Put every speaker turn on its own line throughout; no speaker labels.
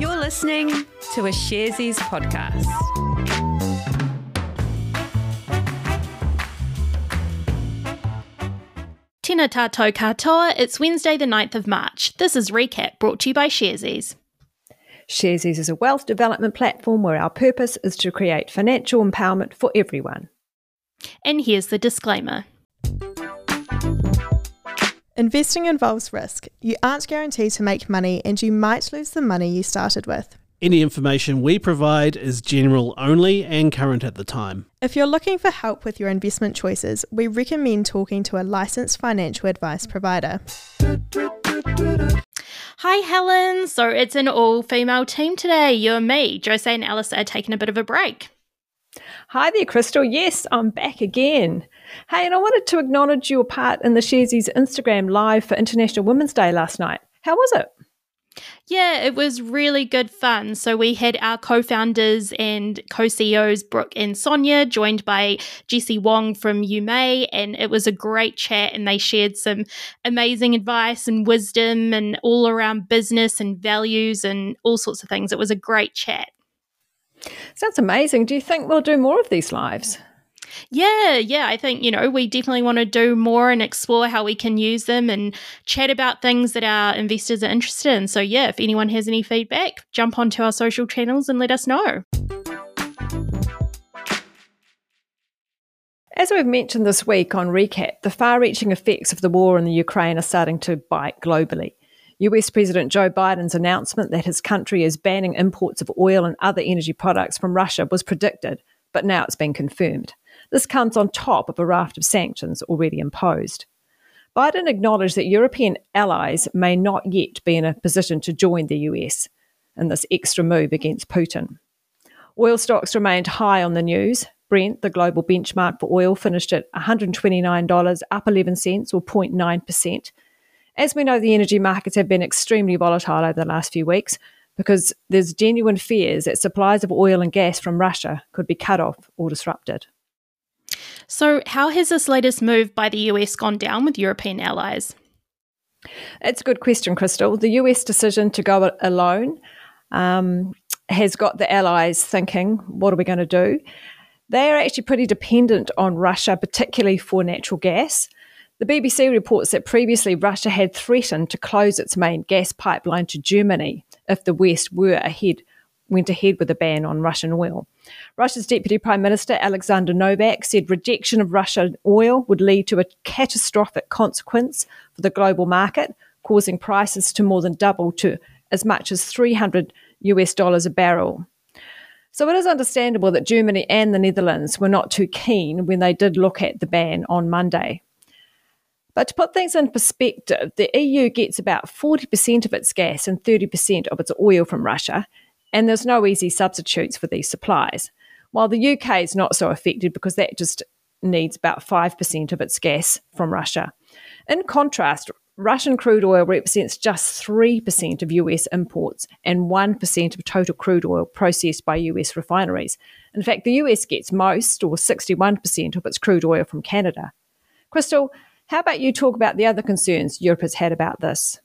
You're listening to a Sharesies podcast.
Tēnā tātou katoa, it's Wednesday the 9th of March. This is Recap brought to you by Sharesies.
Sharesies is a wealth development platform where our purpose is to create financial empowerment for everyone.
And here's the disclaimer.
Investing involves risk. You aren't guaranteed to make money and you might lose the money you started with.
Any information we provide is general only and current at the time.
If you're looking for help with your investment choices, we recommend talking to a licensed financial advice provider.
Hi, Helen. So it's an all female team today. You and me. Jose and Alice are taking a bit of a break.
Hi there, Crystal. Yes, I'm back again. Hey, and I wanted to acknowledge your part in the Sharesies Instagram live for International Women's Day last night. How was it?
Yeah, it was really good fun. So we had our co-founders and co-CEOs Brooke and Sonya joined by Jesse Wong from UMay and it was a great chat and they shared some amazing advice and wisdom and all around business and values and all sorts of things. It was a great chat.
Sounds amazing. Do you think we'll do more of these lives?
Yeah, yeah. I think, you know, we definitely want to do more and explore how we can use them and chat about things that our investors are interested in. So, yeah, if anyone has any feedback, jump onto our social channels and let us know.
As we've mentioned this week on Recap, the far reaching effects of the war in the Ukraine are starting to bite globally. US President Joe Biden's announcement that his country is banning imports of oil and other energy products from Russia was predicted, but now it's been confirmed. This comes on top of a raft of sanctions already imposed. Biden acknowledged that European allies may not yet be in a position to join the US in this extra move against Putin. Oil stocks remained high on the news. Brent, the global benchmark for oil, finished at $129, up 11 cents or 0.9%. As we know, the energy markets have been extremely volatile over the last few weeks because there's genuine fears that supplies of oil and gas from Russia could be cut off or disrupted.
So, how has this latest move by the US gone down with European allies?
It's a good question, Crystal. The US decision to go alone um, has got the allies thinking, what are we going to do? They are actually pretty dependent on Russia, particularly for natural gas. The BBC reports that previously Russia had threatened to close its main gas pipeline to Germany if the West were ahead went ahead with a ban on Russian oil. Russia's Deputy Prime Minister Alexander Novak said rejection of Russian oil would lead to a catastrophic consequence for the global market, causing prices to more than double to as much as 300 US dollars a barrel. So it is understandable that Germany and the Netherlands were not too keen when they did look at the ban on Monday. But to put things in perspective, the EU gets about 40% of its gas and 30% of its oil from Russia, and there's no easy substitutes for these supplies. While the UK is not so affected because that just needs about 5% of its gas from Russia. In contrast, Russian crude oil represents just 3% of US imports and 1% of total crude oil processed by US refineries. In fact, the US gets most, or 61%, of its crude oil from Canada. Crystal, how about you talk about the other concerns Europe has had about this?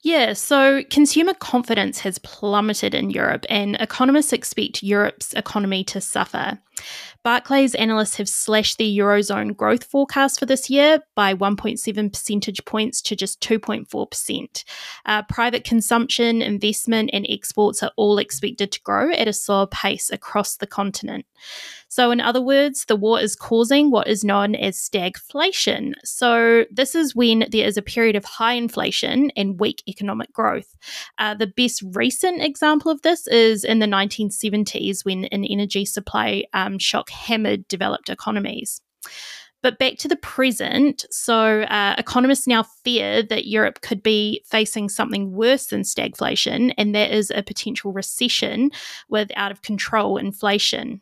Yeah, so consumer confidence has plummeted in Europe, and economists expect Europe's economy to suffer. Barclays analysts have slashed the Eurozone growth forecast for this year by 1.7 percentage points to just 2.4%. Uh, private consumption, investment, and exports are all expected to grow at a slower pace across the continent. So, in other words, the war is causing what is known as stagflation. So, this is when there is a period of high inflation and weak economic growth. Uh, the best recent example of this is in the 1970s when an energy supply um, shock hammered developed economies. But back to the present, so uh, economists now fear that Europe could be facing something worse than stagflation, and that is a potential recession with out of control inflation.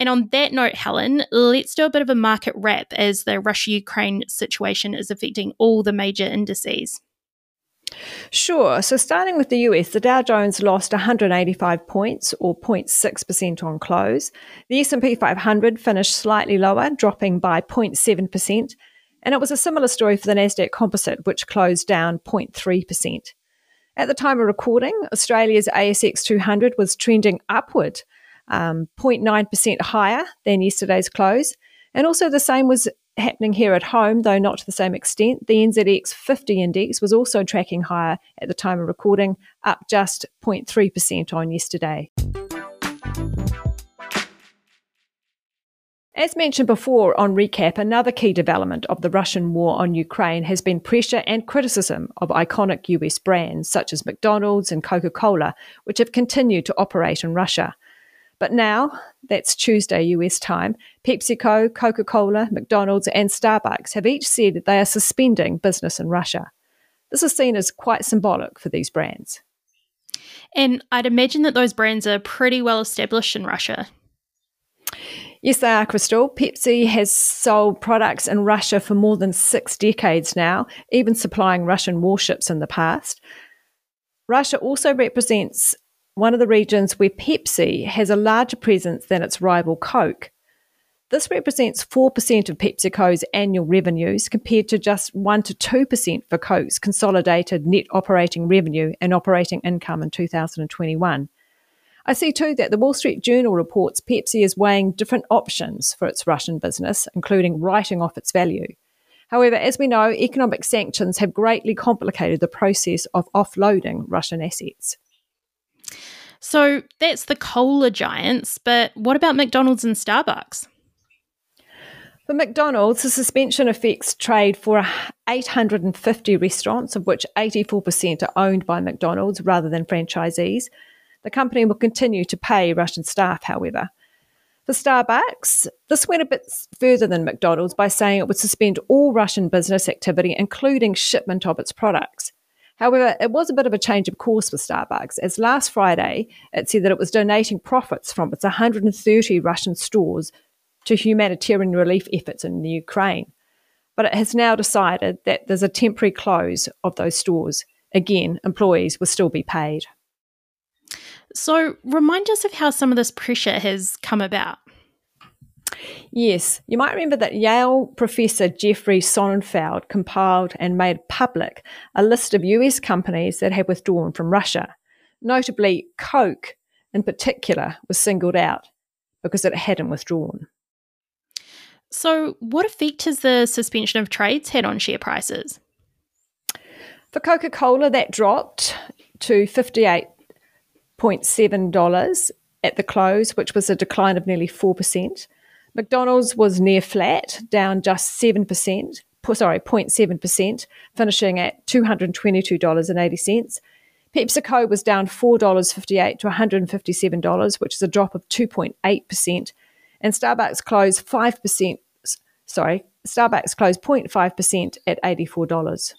And on that note, Helen, let's do a bit of a market wrap as the Russia Ukraine situation is affecting all the major indices.
Sure. So starting with the US, the Dow Jones lost 185 points or 0.6% on close. The S&P 500 finished slightly lower, dropping by 0.7%, and it was a similar story for the Nasdaq Composite which closed down 0.3%. At the time of recording, Australia's ASX 200 was trending upward, um, 0.9% higher than yesterday's close. And also the same was happening here at home, though not to the same extent. The NZX 50 index was also tracking higher at the time of recording, up just 0.3% on yesterday. As mentioned before on recap, another key development of the Russian war on Ukraine has been pressure and criticism of iconic US brands such as McDonald's and Coca Cola, which have continued to operate in Russia. But now, that's Tuesday US time, PepsiCo, Coca Cola, McDonald's, and Starbucks have each said that they are suspending business in Russia. This is seen as quite symbolic for these brands.
And I'd imagine that those brands are pretty well established in Russia.
Yes, they are, Crystal. Pepsi has sold products in Russia for more than six decades now, even supplying Russian warships in the past. Russia also represents one of the regions where Pepsi has a larger presence than its rival Coke. This represents 4% of PepsiCo's annual revenues compared to just 1 to 2% for Coke's consolidated net operating revenue and operating income in 2021. I see too that the Wall Street Journal reports Pepsi is weighing different options for its Russian business, including writing off its value. However, as we know, economic sanctions have greatly complicated the process of offloading Russian assets.
So that's the cola giants, but what about McDonald's and Starbucks?
For McDonald's, the suspension affects trade for 850 restaurants, of which 84% are owned by McDonald's rather than franchisees. The company will continue to pay Russian staff, however. For Starbucks, this went a bit further than McDonald's by saying it would suspend all Russian business activity, including shipment of its products. However, it was a bit of a change of course with Starbucks, as last Friday it said that it was donating profits from its 130 Russian stores to humanitarian relief efforts in the Ukraine. But it has now decided that there's a temporary close of those stores. Again, employees will still be paid.
So, remind us of how some of this pressure has come about.
Yes, you might remember that Yale professor Jeffrey Sonnenfeld compiled and made public a list of US companies that had withdrawn from Russia. Notably, Coke in particular was singled out because it hadn't withdrawn.
So, what effect has the suspension of trades had on share prices?
For Coca Cola, that dropped to $58.7 at the close, which was a decline of nearly 4%. McDonald's was near flat, down just 7%, sorry, 0.7%, finishing at $222.80. PepsiCo was down $4.58 to $157, which is a drop of 2.8%. And Starbucks closed 5%, sorry, Starbucks closed 0.5% at $84.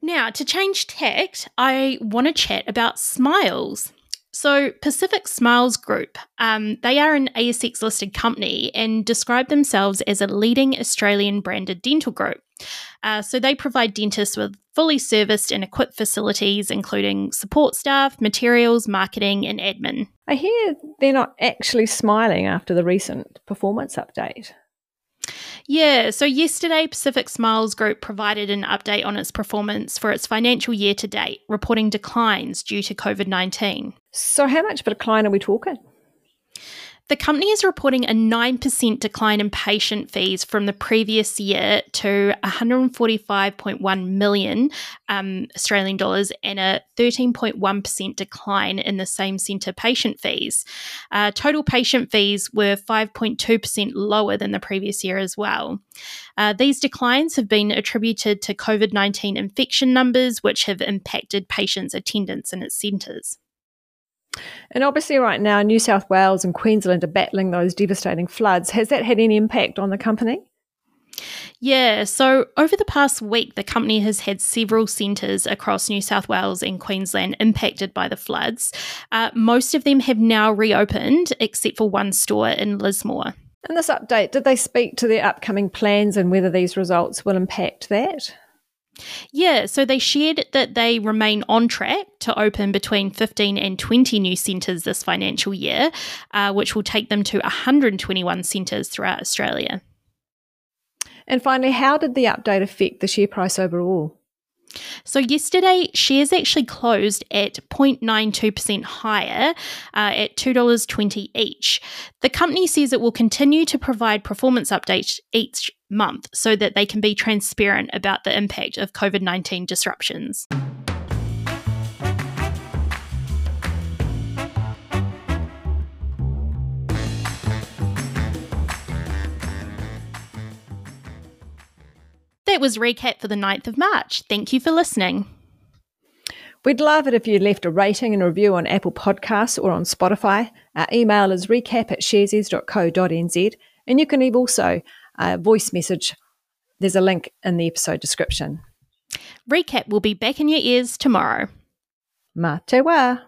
Now, to change tact, I want to chat about smiles. So, Pacific Smiles Group, um, they are an ASX listed company and describe themselves as a leading Australian branded dental group. Uh, so, they provide dentists with fully serviced and equipped facilities, including support staff, materials, marketing, and admin.
I hear they're not actually smiling after the recent performance update.
Yeah, so yesterday, Pacific Smiles Group provided an update on its performance for its financial year to date, reporting declines due to COVID 19.
So, how much of a decline are we talking?
The company is reporting a 9% decline in patient fees from the previous year to 145.1 million um, Australian dollars and a 13.1% decline in the same centre patient fees. Uh, total patient fees were 5.2% lower than the previous year as well. Uh, these declines have been attributed to COVID 19 infection numbers, which have impacted patients' attendance in its centres.
And obviously, right now, New South Wales and Queensland are battling those devastating floods. Has that had any impact on the company?
Yeah, so over the past week, the company has had several centres across New South Wales and Queensland impacted by the floods. Uh, most of them have now reopened, except for one store in Lismore.
In this update, did they speak to their upcoming plans and whether these results will impact that?
Yeah, so they shared that they remain on track to open between 15 and 20 new centres this financial year, uh, which will take them to 121 centres throughout Australia.
And finally, how did the update affect the share price overall?
So, yesterday, shares actually closed at 0.92% higher uh, at $2.20 each. The company says it will continue to provide performance updates each month so that they can be transparent about the impact of COVID 19 disruptions. That was recap for the 9th of March. Thank you for listening.
We'd love it if you left a rating and review on Apple Podcasts or on Spotify. Our email is recap at sharesies.co.nz and you can also a voice message. There's a link in the episode description.
Recap will be back in your ears tomorrow.
Ma te wa.